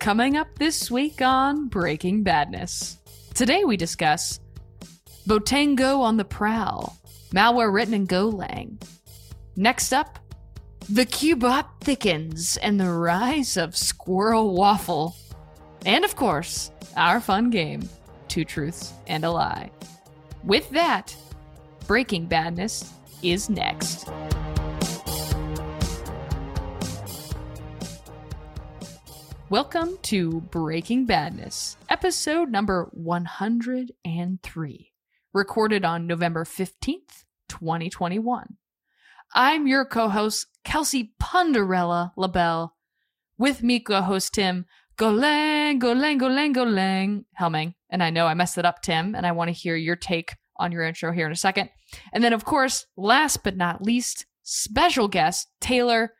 coming up this week on Breaking Badness. Today we discuss Botango on the Prowl, malware written in Golang. Next up, the Qbot thickens and the rise of Squirrel Waffle. And of course, our fun game, Two Truths and a Lie. With that, Breaking Badness is next. Welcome to Breaking Badness, episode number 103, recorded on November 15th, 2021. I'm your co host, Kelsey Punderella LaBelle. With me, co host Tim Golang, Golang, Golang, Golang Helming. And I know I messed it up, Tim, and I want to hear your take on your intro here in a second. And then, of course, last but not least, special guest, Taylor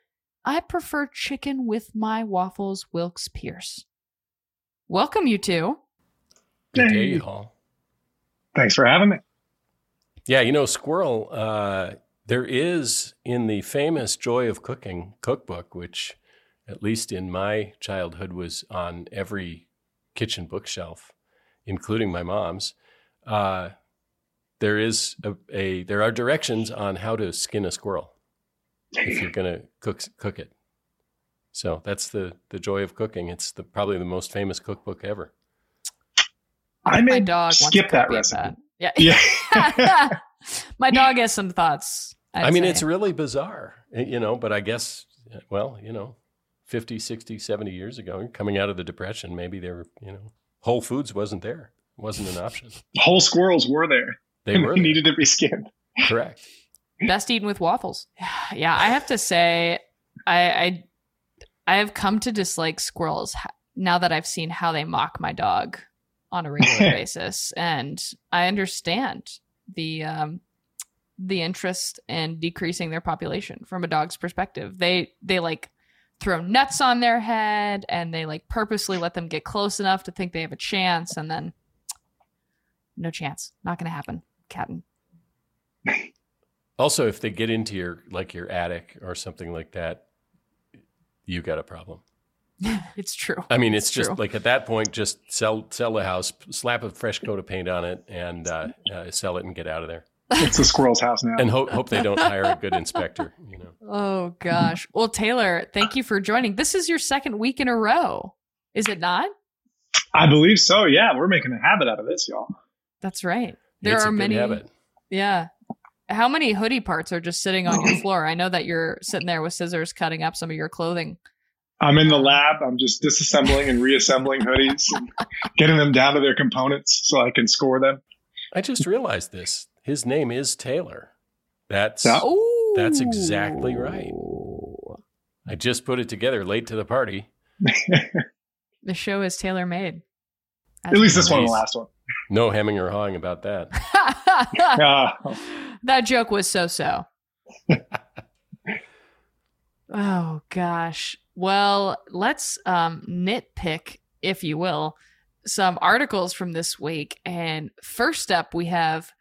I prefer chicken with my waffles, Wilkes Pierce. Welcome, you two. Good day, y'all. Thanks for having me. Yeah, you know, Squirrel, uh, there is in the famous Joy of Cooking cookbook, which, at least in my childhood, was on every kitchen bookshelf, including my mom's. Uh, there is a, a there are directions on how to skin a squirrel if you're going to cook cook it. So that's the the joy of cooking. It's the probably the most famous cookbook ever. I may my dog skip that recipe. That. Yeah. Yeah. my dog has some thoughts. I'd i mean, say. it's really bizarre, eh, you know, but I guess, well, you know, 50, 60, 70 years ago, coming out of the Depression, maybe they were, you know, Whole Foods wasn't there. It wasn't an option. Whole squirrels were there. They were. They needed to be skinned. Correct. Best eaten with waffles. Yeah, I have to say, I, I, I have come to dislike squirrels now that I've seen how they mock my dog on a regular basis, and I understand the um, the interest in decreasing their population from a dog's perspective. They they like throw nuts on their head and they like purposely let them get close enough to think they have a chance and then no chance. Not gonna happen, Captain. Also, if they get into your like your attic or something like that, you got a problem. it's true. I mean, it's, it's just true. like at that point, just sell sell the house, slap a fresh coat of paint on it, and uh, uh, sell it and get out of there. It's a squirrel's house now, and hope hope they don't hire a good inspector. You know. Oh gosh. Well, Taylor, thank you for joining. This is your second week in a row, is it not? I believe so. Yeah, we're making a habit out of this, y'all. That's right. There it's are many. Habit. Yeah, how many hoodie parts are just sitting on your floor? I know that you're sitting there with scissors cutting up some of your clothing. I'm in the lab. I'm just disassembling and reassembling hoodies and getting them down to their components so I can score them. I just realized this. His name is Taylor. That's Ooh. that's exactly right. I just put it together late to the party. the show is tailor made. At least this one, the last one. No hemming or hawing about that. that joke was so so. oh gosh. Well, let's um, nitpick, if you will, some articles from this week. And first up, we have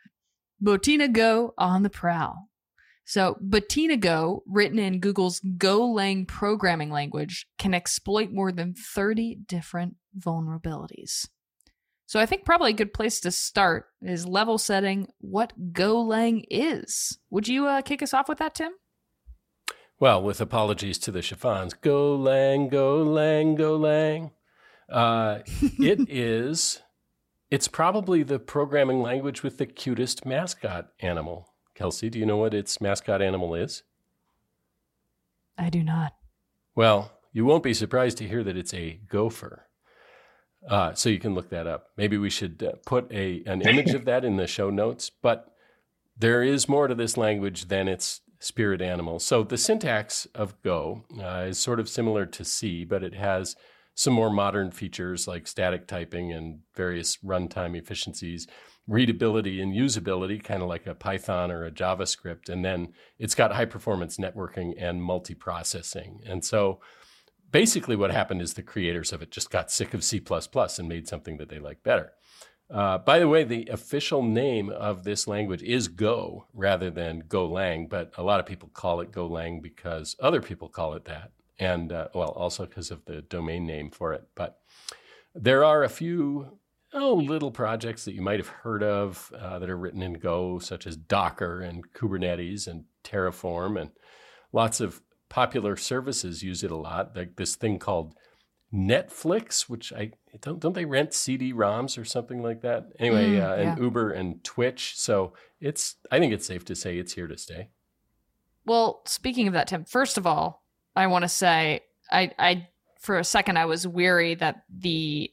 Botina Go on the prowl. So, Botina Go, written in Google's Golang programming language, can exploit more than 30 different vulnerabilities. So I think probably a good place to start is level setting what Golang is. Would you uh, kick us off with that, Tim? Well, with apologies to the chiffons, Golang, Golang, Golang. Uh, it is. It's probably the programming language with the cutest mascot animal. Kelsey, do you know what its mascot animal is? I do not. Well, you won't be surprised to hear that it's a gopher. Uh, so you can look that up. Maybe we should uh, put a an image of that in the show notes. But there is more to this language than its spirit animal. So the syntax of Go uh, is sort of similar to C, but it has some more modern features like static typing and various runtime efficiencies, readability and usability, kind of like a Python or a JavaScript. And then it's got high performance networking and multiprocessing. And so basically what happened is the creators of it just got sick of C++ and made something that they like better. Uh, by the way, the official name of this language is Go rather than Golang, but a lot of people call it Golang because other people call it that. and uh, well, also because of the domain name for it. But there are a few oh little projects that you might have heard of uh, that are written in Go, such as Docker and Kubernetes and Terraform, and lots of popular services use it a lot. Like this thing called Netflix, which I don't don't they rent CD-ROMs or something like that? Anyway, Mm, uh, and yeah. Uber and Twitch. So it's I think it's safe to say it's here to stay. Well, speaking of that, Tim, first of all, I want to say I, I for a second I was weary that the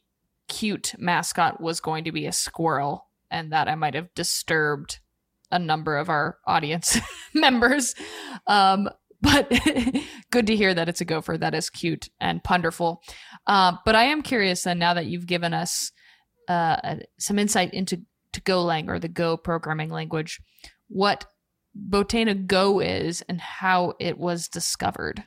cute mascot was going to be a squirrel, and that I might have disturbed a number of our audience members. Um, but good to hear that it's a gopher. That is cute and ponderful. Um, but I am curious, then, now that you've given us uh, uh, some insight into to Golang or the Go programming language, what Botana Go is and how it was discovered.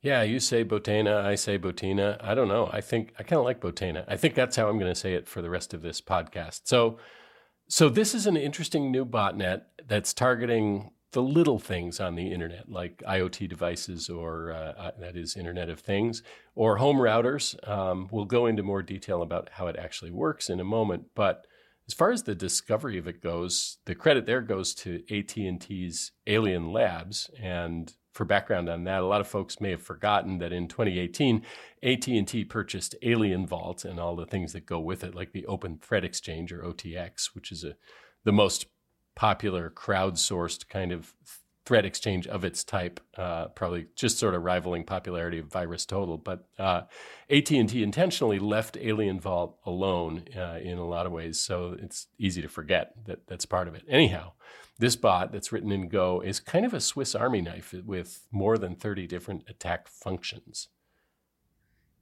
Yeah, you say Botana, I say Botina. I don't know. I think I kind of like Botana. I think that's how I'm going to say it for the rest of this podcast. So, so this is an interesting new botnet that's targeting the little things on the internet, like IoT devices or uh, uh, that is Internet of Things or home routers. Um, we'll go into more detail about how it actually works in a moment, but as far as the discovery of it goes, the credit there goes to AT&T's Alien Labs. And for background on that, a lot of folks may have forgotten that in 2018, AT&T purchased Alien Vault and all the things that go with it, like the Open Threat Exchange or OTX, which is a the most popular crowdsourced kind of threat exchange of its type, uh, probably just sort of rivaling popularity of Virus Total. But uh, AT&T intentionally left Alien Vault alone uh, in a lot of ways, so it's easy to forget that that's part of it. Anyhow, this bot that's written in Go is kind of a Swiss Army knife with more than 30 different attack functions.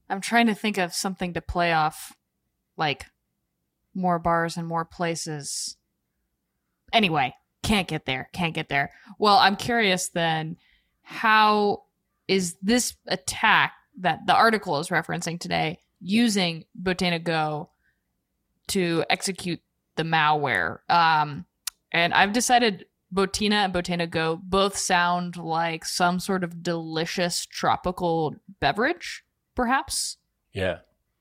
I'm trying to think of something to play off, like more bars and more places. Anyway, can't get there. Can't get there. Well, I'm curious then, how is this attack that the article is referencing today using Botana Go to execute the malware? Um, and I've decided Botina and Botana Go both sound like some sort of delicious tropical beverage, perhaps. Yeah.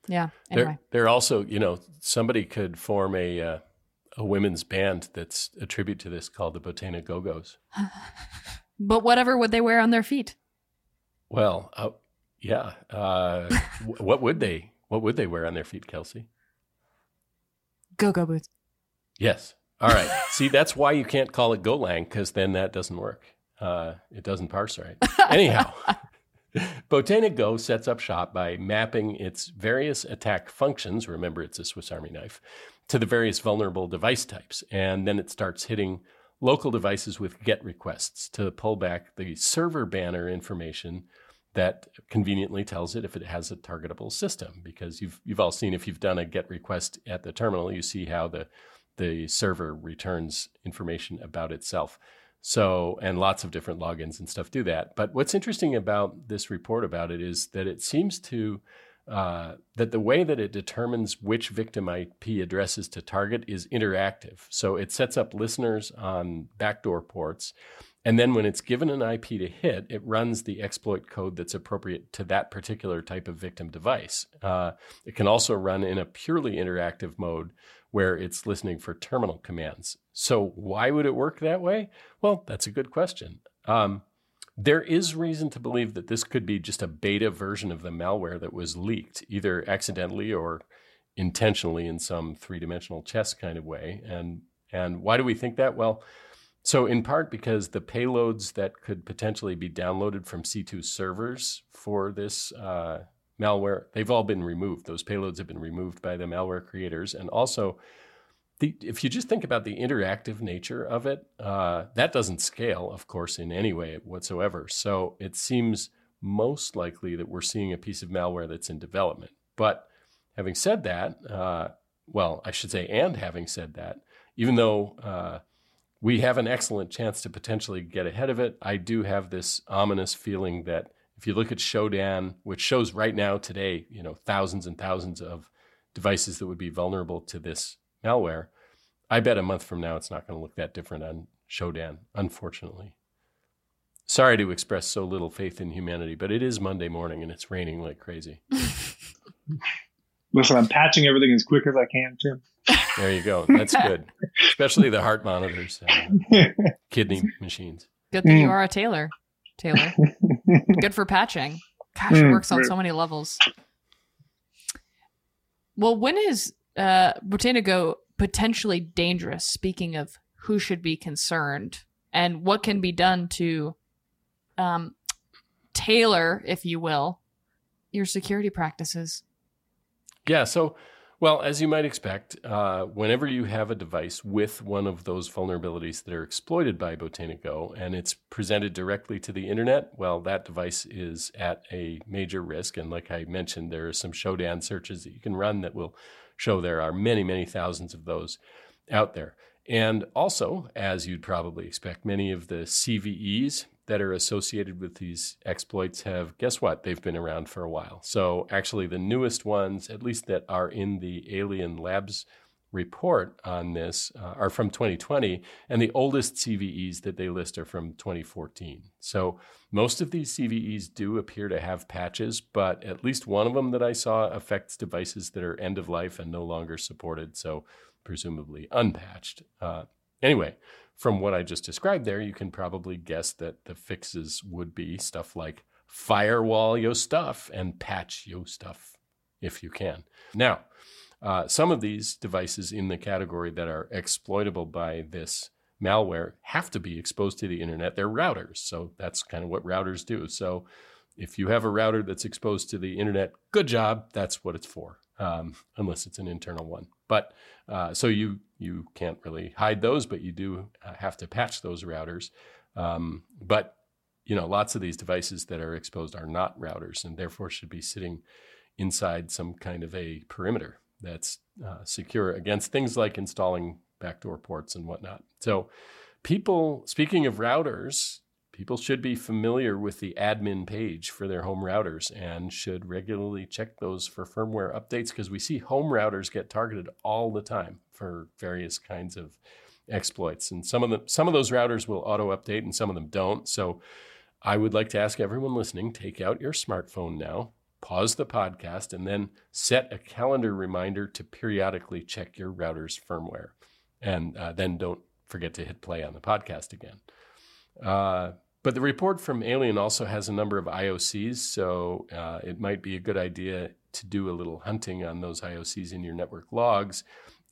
Yeah. Anyway. They're, they're also, you know, somebody could form a uh, a women's band that's a tribute to this called the Botana Go Go's. But whatever would they wear on their feet? Well, uh, yeah. Uh, wh- what would they What would they wear on their feet, Kelsey? Go go boots. Yes. All right. See, that's why you can't call it Golang because then that doesn't work. Uh, it doesn't parse right. Anyhow, Botana Go sets up shop by mapping its various attack functions. Remember, it's a Swiss Army knife to the various vulnerable device types, and then it starts hitting local devices with GET requests to pull back the server banner information that conveniently tells it if it has a targetable system. Because you've you've all seen if you've done a GET request at the terminal, you see how the the server returns information about itself. So, and lots of different logins and stuff do that. But what's interesting about this report about it is that it seems to uh, that the way that it determines which victim IP addresses to target is interactive. So it sets up listeners on backdoor ports. And then when it's given an IP to hit, it runs the exploit code that's appropriate to that particular type of victim device. Uh, it can also run in a purely interactive mode where it's listening for terminal commands. So, why would it work that way? Well, that's a good question. Um, there is reason to believe that this could be just a beta version of the malware that was leaked, either accidentally or intentionally in some three-dimensional chess kind of way. And and why do we think that? Well, so in part because the payloads that could potentially be downloaded from C2 servers for this uh, malware, they've all been removed. Those payloads have been removed by the malware creators, and also the, if you just think about the interactive nature of it, uh, that doesn't scale, of course, in any way whatsoever. So it seems most likely that we're seeing a piece of malware that's in development. But having said that, uh, well, I should say, and having said that, even though uh, we have an excellent chance to potentially get ahead of it, I do have this ominous feeling that if you look at Shodan, which shows right now today, you know, thousands and thousands of devices that would be vulnerable to this malware, I bet a month from now it's not going to look that different on Shodan, unfortunately. Sorry to express so little faith in humanity, but it is Monday morning and it's raining like crazy. Listen, I'm patching everything as quick as I can, Tim. There you go. That's good, especially the heart monitors, and kidney machines. Good thing you Mm. are a tailor, Taylor. Good for patching. Gosh, it Mm, works on so many levels. Well, when is uh, Botana Go potentially dangerous? Speaking of who should be concerned and what can be done to um, tailor, if you will, your security practices. Yeah. So, well, as you might expect, uh, whenever you have a device with one of those vulnerabilities that are exploited by Botana Go and it's presented directly to the internet, well, that device is at a major risk. And like I mentioned, there are some Shodan searches that you can run that will show there are many, many thousands of those out there. And also, as you'd probably expect, many of the CVEs that are associated with these exploits have, guess what? They've been around for a while. So, actually, the newest ones, at least that are in the Alien Labs report on this, uh, are from 2020, and the oldest CVEs that they list are from 2014. So, most of these CVEs do appear to have patches, but at least one of them that I saw affects devices that are end of life and no longer supported. So, presumably unpatched. Uh, anyway, from what I just described there, you can probably guess that the fixes would be stuff like firewall your stuff and patch your stuff if you can. Now, uh, some of these devices in the category that are exploitable by this malware have to be exposed to the internet. They're routers. So that's kind of what routers do. So if you have a router that's exposed to the internet, good job. That's what it's for, um, unless it's an internal one. But uh, so you you can't really hide those, but you do uh, have to patch those routers. Um, but you know, lots of these devices that are exposed are not routers, and therefore should be sitting inside some kind of a perimeter that's uh, secure against things like installing backdoor ports and whatnot. So, people, speaking of routers, people should be familiar with the admin page for their home routers and should regularly check those for firmware updates because we see home routers get targeted all the time for various kinds of exploits. And some of them some of those routers will auto update and some of them don't. So i would like to ask everyone listening take out your smartphone now pause the podcast and then set a calendar reminder to periodically check your router's firmware and uh, then don't forget to hit play on the podcast again uh, but the report from Alien also has a number of IOCs, so uh, it might be a good idea to do a little hunting on those IOCs in your network logs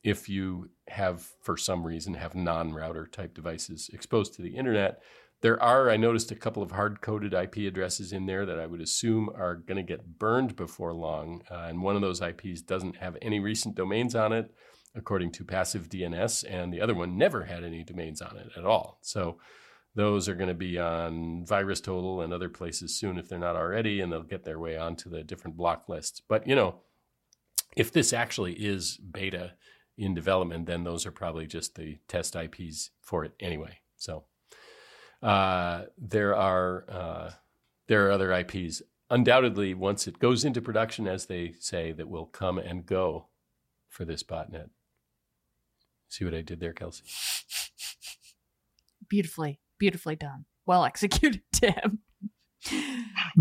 if you have, for some reason, have non-router type devices exposed to the internet. There are, I noticed, a couple of hard-coded IP addresses in there that I would assume are going to get burned before long, uh, and one of those IPs doesn't have any recent domains on it, according to passive DNS, and the other one never had any domains on it at all. So those are going to be on Virus Total and other places soon if they're not already, and they'll get their way onto the different block lists. But you know, if this actually is beta in development, then those are probably just the test IPs for it anyway. So uh, there are uh, there are other IPs undoubtedly once it goes into production, as they say, that will come and go for this botnet. See what I did there, Kelsey? Beautifully, beautifully done. Well executed, Tim.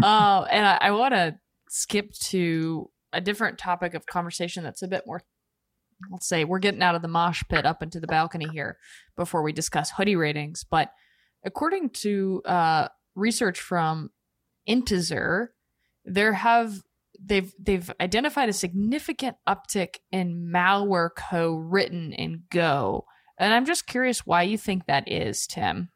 uh, and I, I want to skip to a different topic of conversation that's a bit more let's say we're getting out of the mosh pit up into the balcony here before we discuss hoodie ratings but according to uh, research from intezer there have they've they've identified a significant uptick in malware co-written in go and i'm just curious why you think that is tim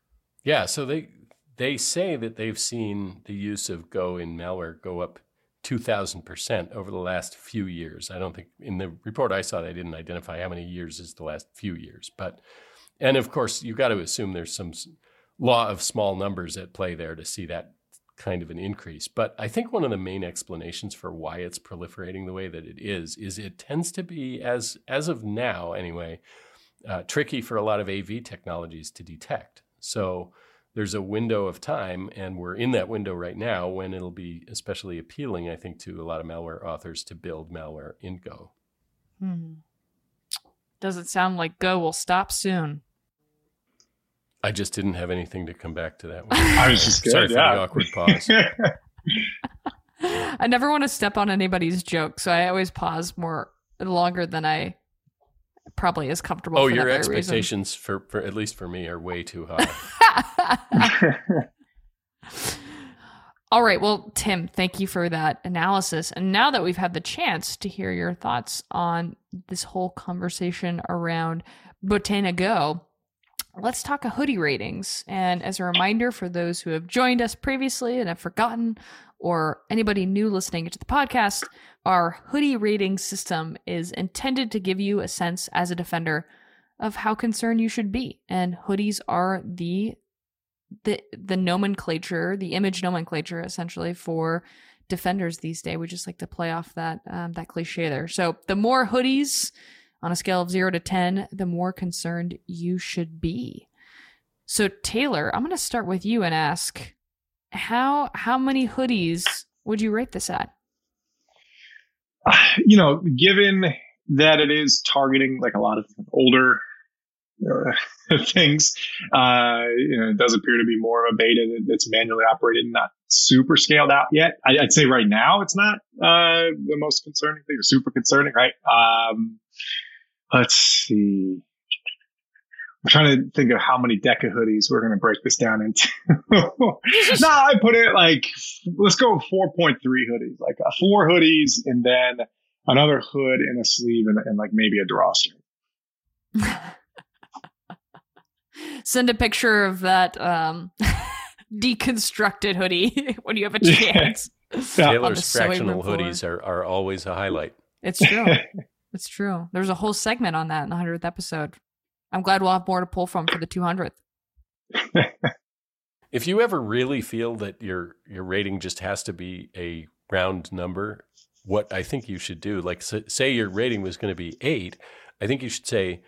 Yeah, so they they say that they've seen the use of Go in malware go up 2000% over the last few years. I don't think in the report I saw they didn't identify how many years is the last few years, but and of course you've got to assume there's some law of small numbers at play there to see that kind of an increase. But I think one of the main explanations for why it's proliferating the way that it is is it tends to be as as of now anyway uh, tricky for a lot of AV technologies to detect. So there's a window of time, and we're in that window right now when it'll be especially appealing, I think, to a lot of malware authors to build malware in Go. hmm. doesn't sound like go will stop soon I just didn't have anything to come back to that one. I was just Sorry good, for yeah. the awkward pause. I never want to step on anybody's joke, so I always pause more longer than I probably is comfortable. oh, for your expectations for, for at least for me are way too high. All right. Well, Tim, thank you for that analysis. And now that we've had the chance to hear your thoughts on this whole conversation around Botana Go, let's talk a hoodie ratings. And as a reminder for those who have joined us previously and have forgotten, or anybody new listening to the podcast, our hoodie rating system is intended to give you a sense as a defender of how concerned you should be. And hoodies are the the the nomenclature, the image nomenclature, essentially for defenders these days. We just like to play off that um, that cliche there. So the more hoodies on a scale of zero to ten, the more concerned you should be. So Taylor, I'm going to start with you and ask how how many hoodies would you rate this at? you know, given that it is targeting like a lot of older uh, things, uh, you know, it does appear to be more of a beta that- that's manually operated and not super scaled out yet. I, I'd say right now it's not uh, the most concerning thing or super concerning, right? Um, let's see. I'm trying to think of how many Deca hoodies we're going to break this down into. no, I put it like, let's go 4.3 hoodies, like uh, four hoodies and then another hood and a sleeve and, and like maybe a drawstring. Send a picture of that um, deconstructed hoodie when you have a chance. On the Taylor's fractional hoodies are, are always a highlight. It's true. It's true. There's a whole segment on that in the hundredth episode. I'm glad we'll have more to pull from for the two hundredth. If you ever really feel that your your rating just has to be a round number, what I think you should do, like s- say your rating was going to be eight, I think you should say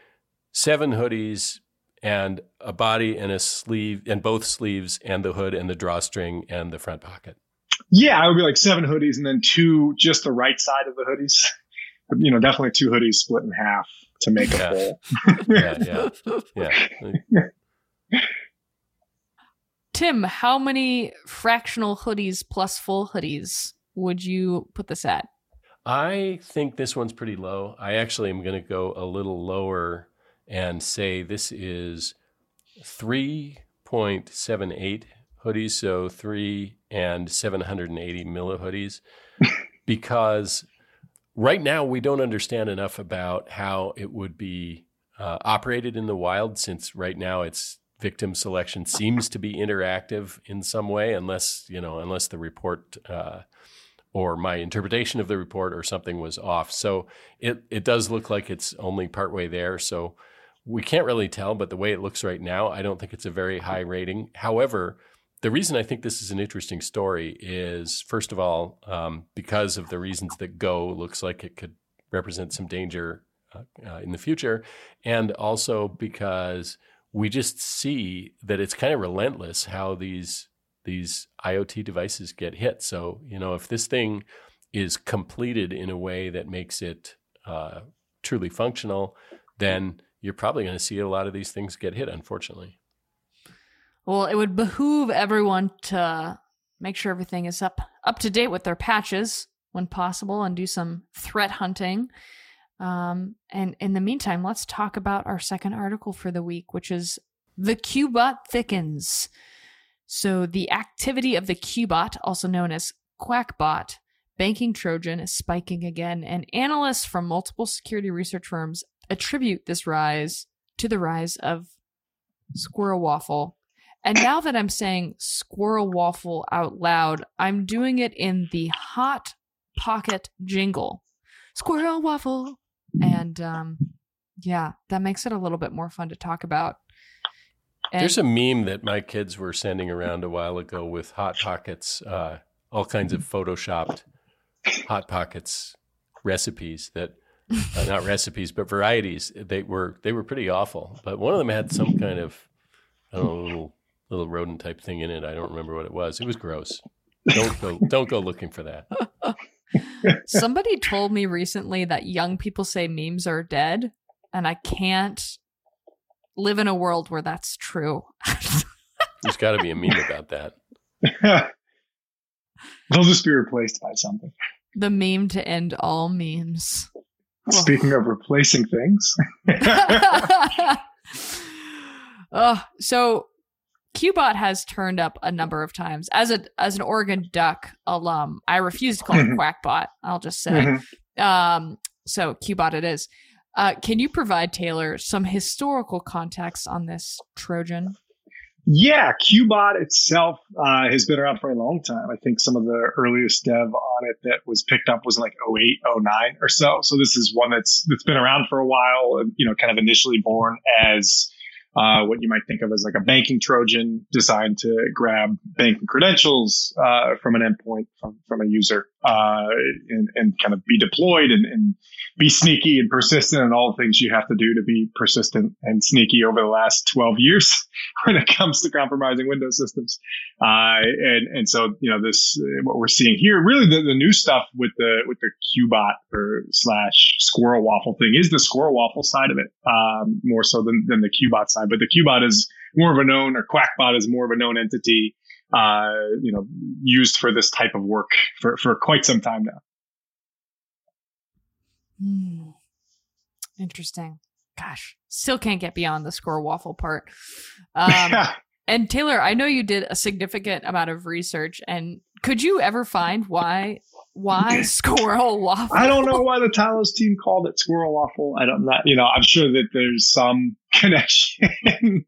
seven hoodies and a body and a sleeve and both sleeves and the hood and the drawstring and the front pocket. Yeah, I would be like seven hoodies and then two, just the right side of the hoodies. You know, definitely two hoodies split in half to make Yeah. a full. Yeah, yeah, yeah. Tim, how many fractional hoodies plus full hoodies would you put this at? I think this one's pretty low. I actually am going to go a little lower and say this is 3.78 hoodies, so 3 and 780 milli hoodies, because right now we don't understand enough about how it would be uh, operated in the wild since right now it's victim selection seems to be interactive in some way unless you know unless the report uh, or my interpretation of the report or something was off. So it, it does look like it's only partway there. So we can't really tell, but the way it looks right now, I don't think it's a very high rating. However, the reason I think this is an interesting story is, first of all, um, because of the reasons that Go looks like it could represent some danger uh, uh, in the future, and also because we just see that it's kind of relentless how these these IoT devices get hit. So, you know, if this thing is completed in a way that makes it uh, truly functional, then you're probably going to see a lot of these things get hit, unfortunately. Well, it would behoove everyone to make sure everything is up up to date with their patches when possible and do some threat hunting. Um, and in the meantime, let's talk about our second article for the week, which is the Qbot thickens. So the activity of the Qbot, also known as Quackbot, banking Trojan, is spiking again, and analysts from multiple security research firms attribute this rise to the rise of Squirrel Waffle. And now that I'm saying Squirrel Waffle out loud, I'm doing it in the Hot Pocket jingle. Squirrel Waffle. And um, yeah, that makes it a little bit more fun to talk about. And There's a meme that my kids were sending around a while ago with Hot Pockets, uh, all kinds of photoshopped Hot Pockets recipes that, uh, not recipes, but varieties. They were they were pretty awful. But one of them had some kind of, I don't know, little little rodent type thing in it. I don't remember what it was. It was gross. Don't go don't go looking for that. somebody told me recently that young people say memes are dead, and I can't live in a world where that's true. There's got to be a meme about that. They'll just be replaced by something. the meme to end all memes. Speaking of replacing things, oh, so Qbot has turned up a number of times as a as an Oregon Duck alum. I refuse to call it Mhm. Quackbot. I'll just say. Mhm. Um, so Qbot it is. Uh, can you provide Taylor some historical context on this Trojan? yeah, Qbot itself uh, has been around for a long time. I think some of the earliest dev on it that was picked up was like 08, 09 or so. So this is one that's that's been around for a while. and, You know, kind of initially born as uh, what you might think of as like a banking Trojan designed to grab banking credentials uh, from an endpoint from, from a user uh, and, and kind of be deployed and, and be sneaky and persistent and all the things you have to do to be persistent and sneaky over the last 12 years when it comes to compromising Windows systems. Uh, and, and so, you know, this, uh, what we're seeing here, really the, the new stuff with the, with the Qbot or slash squirrel waffle thing is the squirrel waffle side of it, um, more so than, than the Qbot side. But the Qbot is more of a known or Quackbot is more of a known entity, uh, you know, used for this type of work for, for quite some time now. Hmm. Interesting. Gosh, still can't get beyond the squirrel waffle part. Um, and Taylor, I know you did a significant amount of research, and could you ever find why why squirrel waffle? I don't know why the Talos team called it Squirrel Waffle. I don't know. You know, I'm sure that there's some connection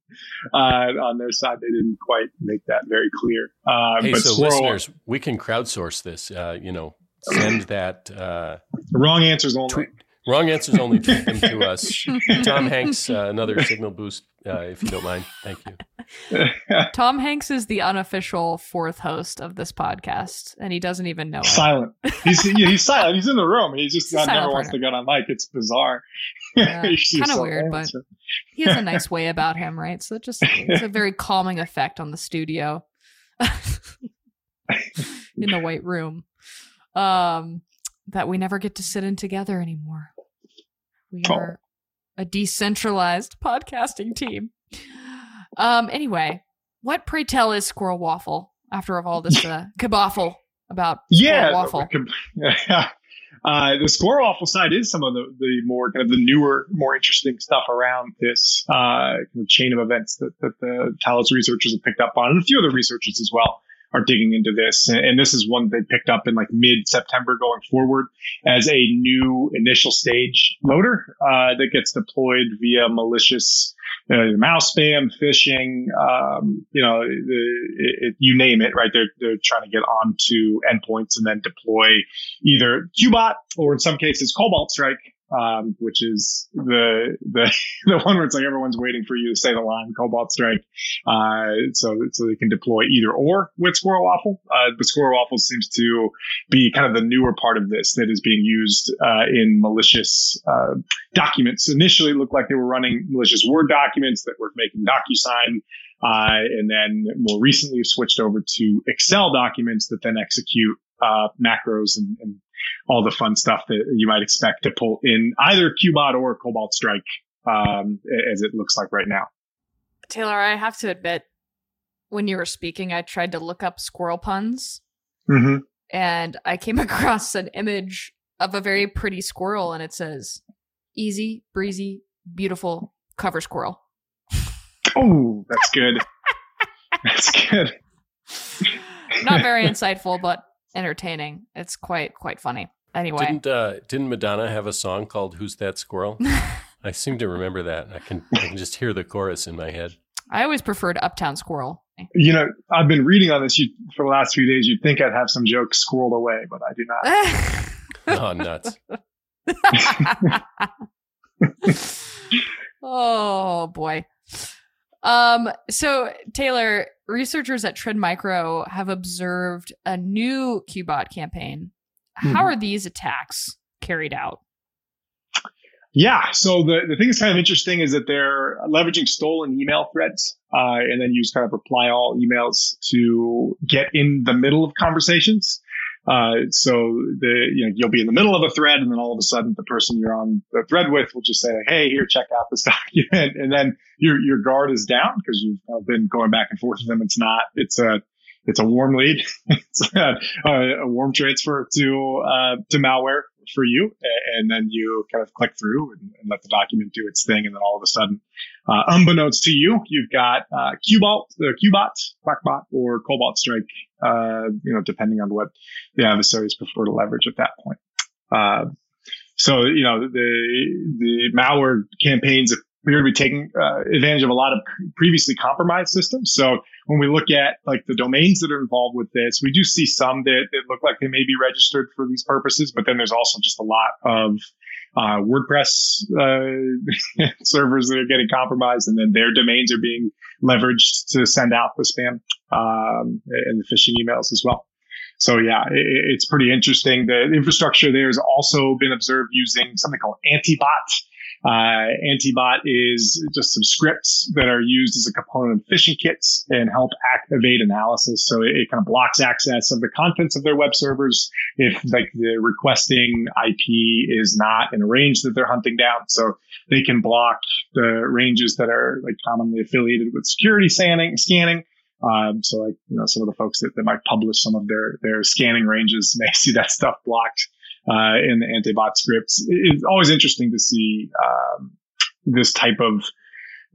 uh, on their side. They didn't quite make that very clear. Uh, Hey, but so Squirrel, listeners, we can crowdsource this. Uh, you know, send that uh, wrong answers only. tweet. Wrong answers only. Tweet them to us. Tom Hanks, uh, another signal boost, uh, if you don't mind. Thank you. Tom Hanks is the unofficial fourth host of this podcast, and he doesn't even know it. silent. He's yeah, he's silent. He's in the room. He just uh, never silent wants to get on mic. It's bizarre. Yeah, kinda so weird, but- He has a nice way about him, right? So it just it's a very calming effect on the studio in the white room. Um, that we never get to sit in together anymore. We Oh. are a decentralized podcasting team. Um, anyway, what pray tell is Squirrel Waffle after of all this uh, kaboffle about yeah, Squirrel Waffle? yeah. Uh, the squirrel waffle side is some of the, the more kind of the newer, more interesting stuff around this uh, kind of chain of events that, that the Talos researchers have picked up on, and a few other researchers as well are digging into this. And, this is one they picked up in like mid September going forward as a new initial stage loader uh, that gets deployed via malicious uh, malspam, phishing, um, you know, it, it, you name it, right? They're, they're trying to get onto endpoints and then deploy either Qbot or in some cases Cobalt Strike, um, which is the, the, the one where it's like everyone's waiting for you to say the line Cobalt Strike. Uh, so, so they can deploy either or with Squirrel Waffle. Uh, but Squirrel Waffle seems to be kind of the newer part of this that is being used, uh, in malicious, uh, documents. Initially it looked like they were running malicious Word documents that were making DocuSign. Uh, and then more recently switched over to Excel documents that then execute, uh, macros and, and all the fun stuff that you might expect to pull in either Qbot or Cobalt Strike, um, as it looks like right now. Taylor, I have to admit, when you were speaking, I tried to look up squirrel puns, Mm-hmm. and I came across an image of a very pretty squirrel, and it says, "Easy, breezy, beautiful cover squirrel." Oh, that's good. that's good. Not very insightful, but entertaining. It's quite quite funny. Anyway, Didn't uh, didn't Madonna have a song called "Who's That Squirrel"? I seem to remember that. I can I can just hear the chorus in my head. I always preferred Uptown Squirrel. You know, I've been reading on this you, for the last few days. You'd think I'd have some jokes squirreled away, but I do not. Oh, nuts! oh boy. Um so Taylor, researchers at Trend Micro have observed a new Qbot campaign. How Mhm. are these attacks carried out? Yeah. So the, the thing that's kind of interesting is that they're leveraging stolen email threads uh, and then use kind of reply all emails to get in the middle of conversations. Uh, so the you know you'll be in the middle of a thread, and then all of a sudden the person you're on the thread with will just say, "Hey, here, check out this document," and then your your guard is down because you've been going back and forth with them. It's not. It's a it's a warm lead. it's a, a, warm transfer to uh, to malware for you, and then you kind of click through and, and, let the document do its thing, and then all of a sudden, uh, unbeknownst to you, you've got uh, Qbot, uh, Qbot, Quackbot, or Cobalt Strike, uh, you know, depending on what the adversaries prefer to leverage at that point. Uh, so you know the the malware campaigns appear to be taking uh, advantage of a lot of previously compromised systems. So when we look at like the domains that are involved with this, we do see some that, that look like they may be registered for these purposes, but then there's also just a lot of uh, WordPress uh, servers that are getting compromised, and then their domains are being leveraged to send out the spam um, and the phishing emails as well. So yeah, it, it's pretty interesting. The infrastructure there has also been observed using something called Antibot uh, Antibot is just some scripts that are used as a component of phishing kits and help activate analysis. So it, it, kind of blocks access of the contents of their web servers if like the requesting IP is not in a range that they're hunting down. So they can block the ranges that are like commonly affiliated with security scanning, scanning. Um, so like, you know, some of the folks that, that might publish some of their, their scanning ranges may see that stuff blocked uh, in the antibot scripts. It's always interesting to see um, this type of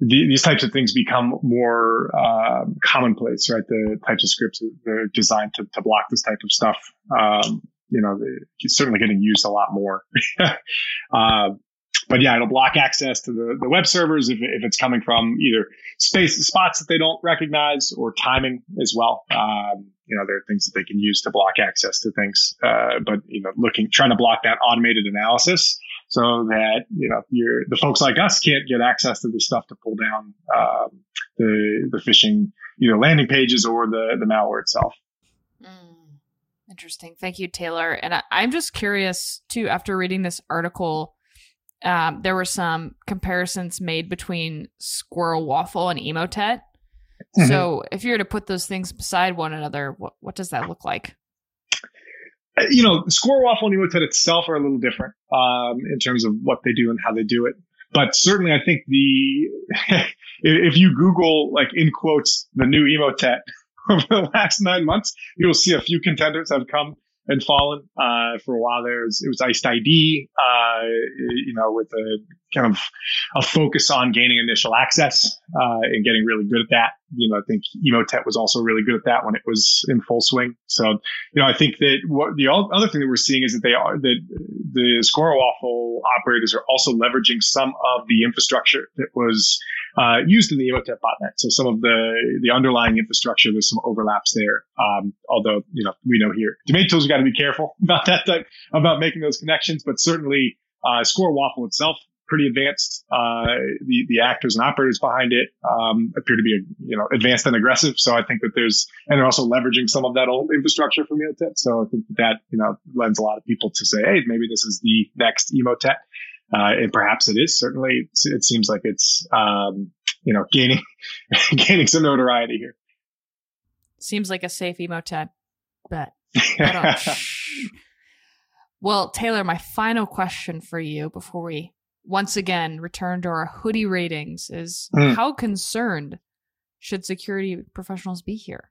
these types of things become more uh, commonplace, right? The types of scripts that are designed to, to block this type of stuff. Um, you know, it's certainly getting used a lot more. uh, but yeah, it'll block access to the, the web servers if, if it's coming from either space spots that they don't recognize or timing as well. Um, you know, there are things that they can use to block access to things. Uh, but you know, looking trying to block that automated analysis so that you know you're, the folks like us can't get access to the stuff to pull down um, the the phishing either landing pages or the the malware itself. Mm, interesting. Thank you, Taylor. And I, I'm just curious too. After reading this article um, there were some comparisons made between Squirrel Waffle and Emotet. Mm-hmm. So, if you were to put those things beside one another, what what does that look like? Uh, you know, Squirrel Waffle and Emotet itself are a little different um, in terms of what they do and how they do it. But certainly, I think the if you Google like in quotes the new Emotet over the last nine months, you'll see a few contenders have come and fallen uh, for a while. There was, it was Iced ID, uh, you know, with a kind of a focus on gaining initial access uh, and getting really good at that. You know, I think Emotet was also really good at that when it was in full swing. So, you know, I think that what the other thing that we're seeing is that they are that the Squirrel Waffle operators are also leveraging some of the infrastructure that was uh, used in the Emotet botnet. So some of the the underlying infrastructure, there's some overlaps there. Um, although you know we know here, domain tools got to be careful about that type, about making those connections. But certainly, uh, Squirrel Waffle itself pretty advanced. Uh, the the actors and operators behind it um, appear to be you know advanced and aggressive. So I think that there's and they're also leveraging some of that old infrastructure from Emotet. So I think that, that you know lends a lot of people to say, hey, maybe this is the next Emotet. Uh, and perhaps it is. Certainly, it seems like it's um, you know gaining gaining some notoriety here. Seems like a safe Emotet bet. well, Taylor, my final question for you before we once again return to our hoodie ratings is mm. how concerned should security professionals be here?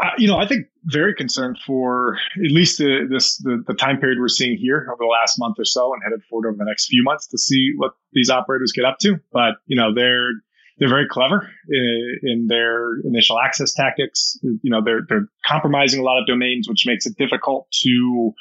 Uh, you know, I think very concerned for at least the, this the, the, time period we're seeing here over the last month or so, and headed forward over the next few months to see what these operators get up to. But you know, they're they're very clever in, in, their initial access tactics. You know, they're they're compromising a lot of domains, which makes it difficult to,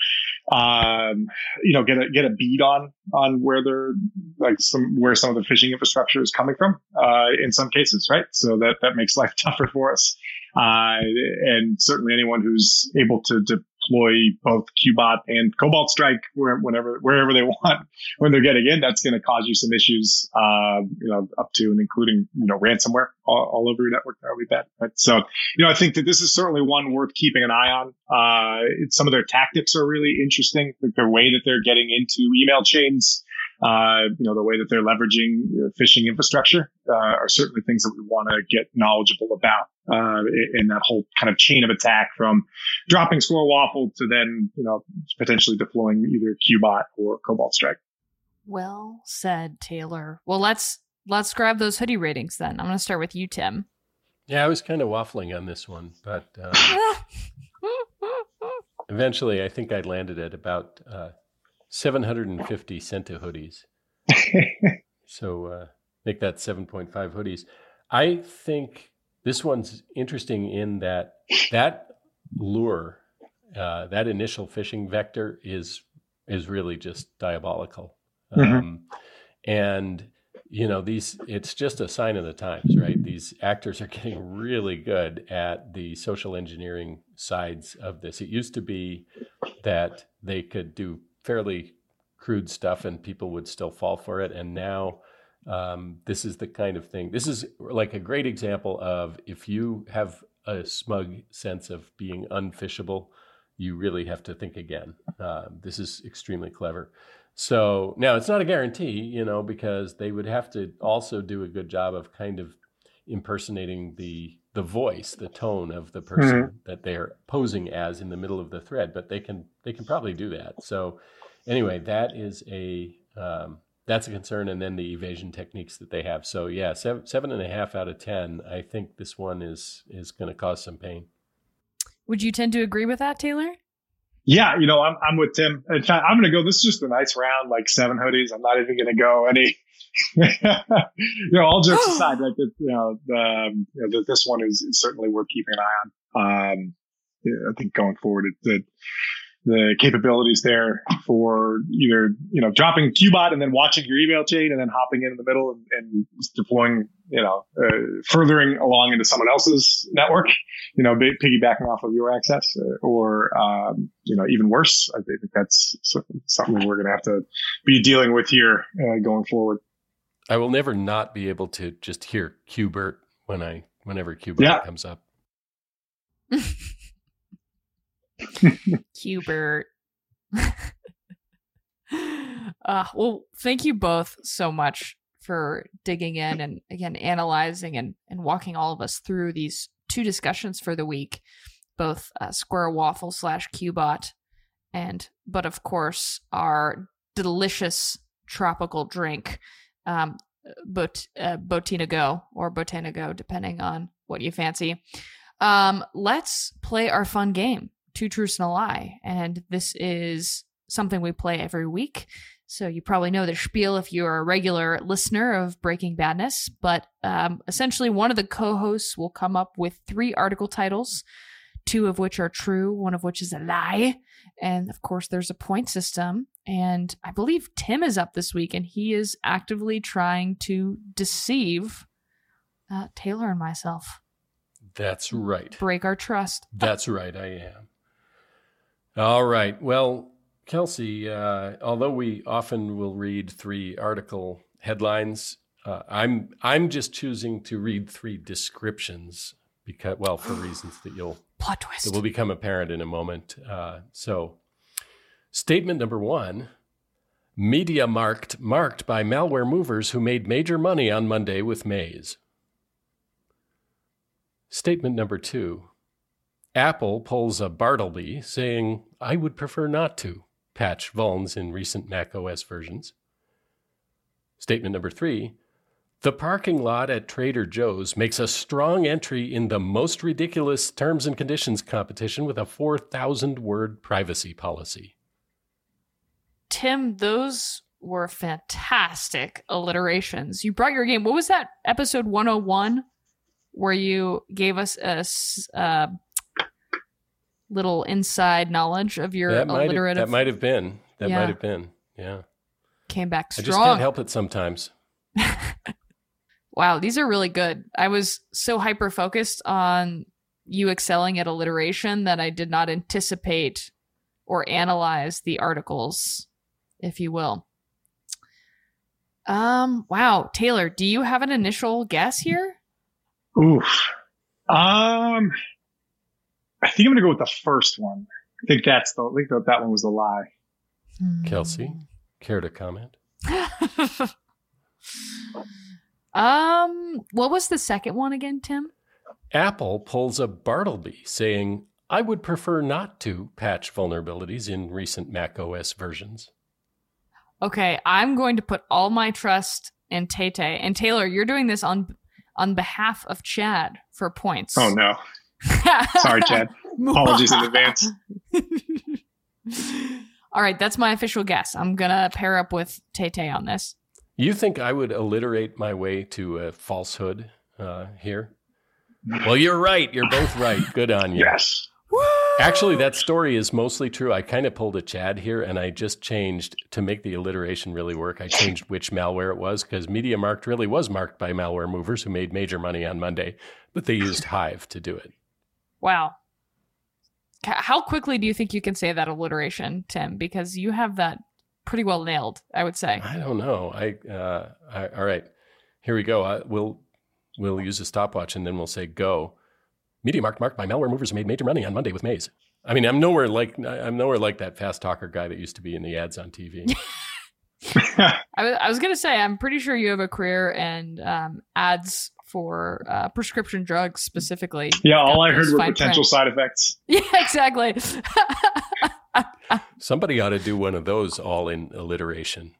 um, you know, get a get a bead on on where they're like some where some of the phishing infrastructure is coming from. Uh, in some cases, right? So that that makes life tougher for us. Uh, and certainly anyone who's able to, to deploy both Qbot and Cobalt Strike whenever wherever they want when they're getting in. That's going to cause you some issues, uh, you know, up to and including you know ransomware all, all over your network. That would be bad. Right? So, you know, I think that this is certainly one worth keeping an eye on. Uh, some of their tactics are really interesting, like way that they're getting into email chains uh, you know, the way that they're leveraging phishing infrastructure uh, are certainly things that we want to get knowledgeable about uh, in that whole kind of chain of attack from dropping squirrel waffle to then, you know, potentially deploying either Qbot or Cobalt Strike. Well said, Taylor. Well, let's let's grab those hoodie ratings then. I'm going to start with you, Tim. Yeah, I was kind of waffling on this one, but um, eventually I think I landed at about uh, 750 Senta hoodies. so uh, make that 7.5 hoodies. I think this one's interesting in that that lure, uh, that initial phishing vector is is really just diabolical. Mm-hmm. Um, and you know these it's just a sign of the times right these actors are getting really good at the social engineering sides of this it used to be that they could do fairly crude stuff and people would still fall for it. And now um, this is the kind of thing this is like a great example of if you have a smug sense of being unphishable you really have to think again. Uh, this is extremely clever. So now it's not a guarantee, you know, because they would have to also do a good job of kind of impersonating the the voice, the tone of the person mm-hmm. that they're posing as in the middle of the thread. But they can they can probably do that. So anyway, that is a um, that's a concern, and then the evasion techniques that they have. So yeah, seven seven and a half out of ten. I think this one is is going to cause some pain. Would you tend to agree with that, Taylor? Yeah, you know, I'm, I'm with Tim. In fact, I'm going to go. This is just a nice round, like seven hoodies. I'm not even going to go any. you know, all jokes aside, right? That, you know, the, um, you know, this one is, is, certainly worth keeping an eye on. Um, I think going forward, it, it the capabilities there for either you know dropping Qbot and then watching your email chain and then hopping in, in the middle and, and deploying you know uh, furthering along into someone else's network, you know, piggybacking off of your access, uh, or um, you know even worse. I think that's something we're going to have to be dealing with here uh, going forward. I will never not be able to just hear Qbert when I whenever Qbert yeah. comes up. Qbert. uh, well, thank you both so much for digging in and again analyzing and, and walking all of us through these two discussions for the week, both uh, Squirrel Waffle slash Qbot, and but of course our delicious tropical drink, um, Bot- uh, Botinago or Botanigo, depending on what you fancy. Um, let's play our fun game two truths and a lie. And this is something we play every week. So you probably know the spiel if you're a regular listener of Breaking Badness. But um, essentially, one of the co hosts will come up with three article titles, two of which are true, one of which is a lie. And of course, there's a point system. And I believe Tim is up this week, and he is actively trying to deceive uh, Taylor and myself. That's right. Break our trust. That's right, I am. All right. Well, Kelsey, uh, although we often will read three article headlines, uh, I'm I'm just choosing to read three descriptions because, well, for reasons that you'll plot twist that will become apparent in a moment. Uh, so, statement number one: MediaMarkt marked by malware movers who made major money on Monday with Maze. Statement number two: Apple pulls a Bartleby saying, I would prefer not to patch vulns in recent Mac OS versions. Statement number three The parking lot at Trader Joe's makes a strong entry in the most ridiculous terms and conditions competition with a 4,000 word privacy policy. Tim, those were fantastic alliterations. You brought your game. What was that episode 101 where you gave us a uh, little inside knowledge of your that alliterative. Might have, that might have been. That yeah. might have been. Yeah. Came back strong. I just can't help it sometimes. wow, these are really good. I was so hyper focused on you excelling at alliteration that I did not anticipate or analyze the articles, if you will. Um, wow, Taylor, do you have an initial guess here? Oof. Um, I think I'm going to go with the first one. I think that's the. I think that, that one was a lie. Kelsey, care to comment? um, what was the second one again, Tim? Apple pulls a Bartleby saying, I would prefer not to patch vulnerabilities in recent Mac OS versions. Okay, I'm going to put all my trust in Tay Tay. And Taylor, you're doing this on on behalf of Chad for points. Oh no. Sorry, Chad. Apologies in advance. all right, that's my official guess. I'm gonna pair up with Tay Tay on this. You think I would alliterate my way to a falsehood uh, here? Well, you're right. You're both right. Good on you. Yes. Actually, that story is mostly true. I kind of pulled a Chad here, and I just changed to make the alliteration really work. I changed which malware it was because MediaMarkt really was marked by malware movers who made major money on Monday, but they used Hive to do it. Wow. How quickly do you think you can say that alliteration, Tim? Because you have that pretty well nailed, I would say. I don't know. I, uh, I all right. Here we go. I, we'll we'll use a stopwatch and then we'll say go. MediaMarkt marked by malware movers who made major money on Monday with Maze. I mean, I'm nowhere like I'm nowhere like that fast talker guy that used to be in the ads on TV. I, I, was gonna say I'm pretty sure you have a career and um, ads for uh, prescription drugs specifically. Yeah, all I heard were potential print. side effects. Yeah, exactly. Somebody ought to do one of those all in alliteration.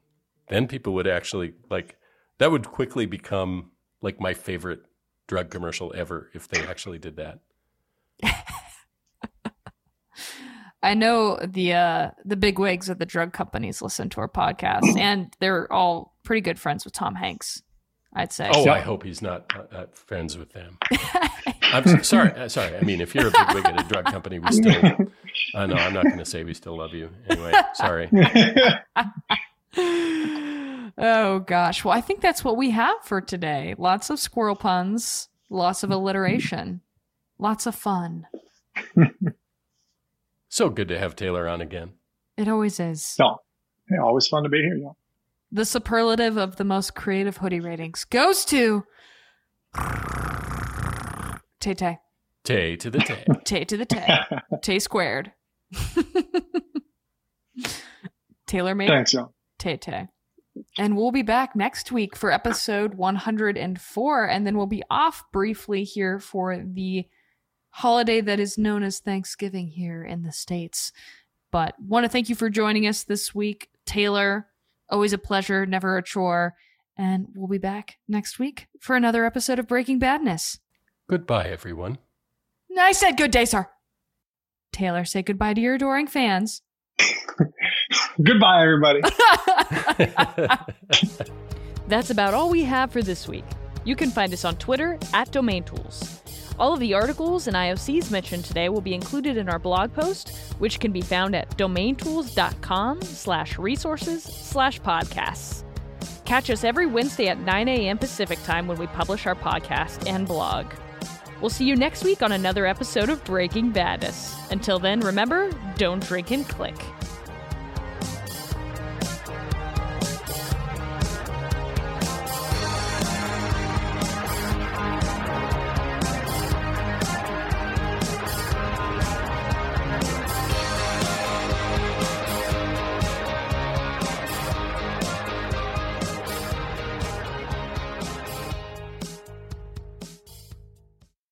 Then people would actually like that would quickly become like my favorite drug commercial ever if they actually did that. I know the uh, the big wigs of the drug companies listen to our podcast, and they're all pretty good friends with Tom Hanks. I'd say. Oh, I hope he's not uh, uh friends with them. I'm sorry. Uh, sorry. I mean, if you're a big wig at a drug company, we still. Uh, know. I'm not going to say we still love you. Anyway, sorry. oh gosh. Well, I think that's what we have for today. Lots of squirrel puns, lots of alliteration, lots of fun. so good to have Taylor on again. It always is. Yeah. yeah always fun to be here. Yeah. The superlative of the most creative hoodie ratings goes to Tay Tay. Tay to the Tay. Tay to the Tay. Tay squared. Taylor made Thanks, y'all. Tay Tay. And we'll be back next week for episode 104. And then we'll be off briefly here for the holiday that is known as Thanksgiving here in the States. But want to thank you for joining us this week, Taylor. Always a pleasure, never a chore. And we'll be back next week for another episode of Breaking Badness. Goodbye, everyone. I said good day, sir. Taylor, say goodbye to your adoring fans. Goodbye, everybody. That's about all we have for this week. You can find us on Twitter at Domain Tools. All of the articles and IOCs mentioned today will be included in our blog post, which can be found at domaintools.com slash resources slash podcasts. Catch us every Wednesday at 9 a.m. Pacific time when we publish our podcast and blog. We'll see you next week on another episode of Breaking Badness. Until then, remember, don't drink and click.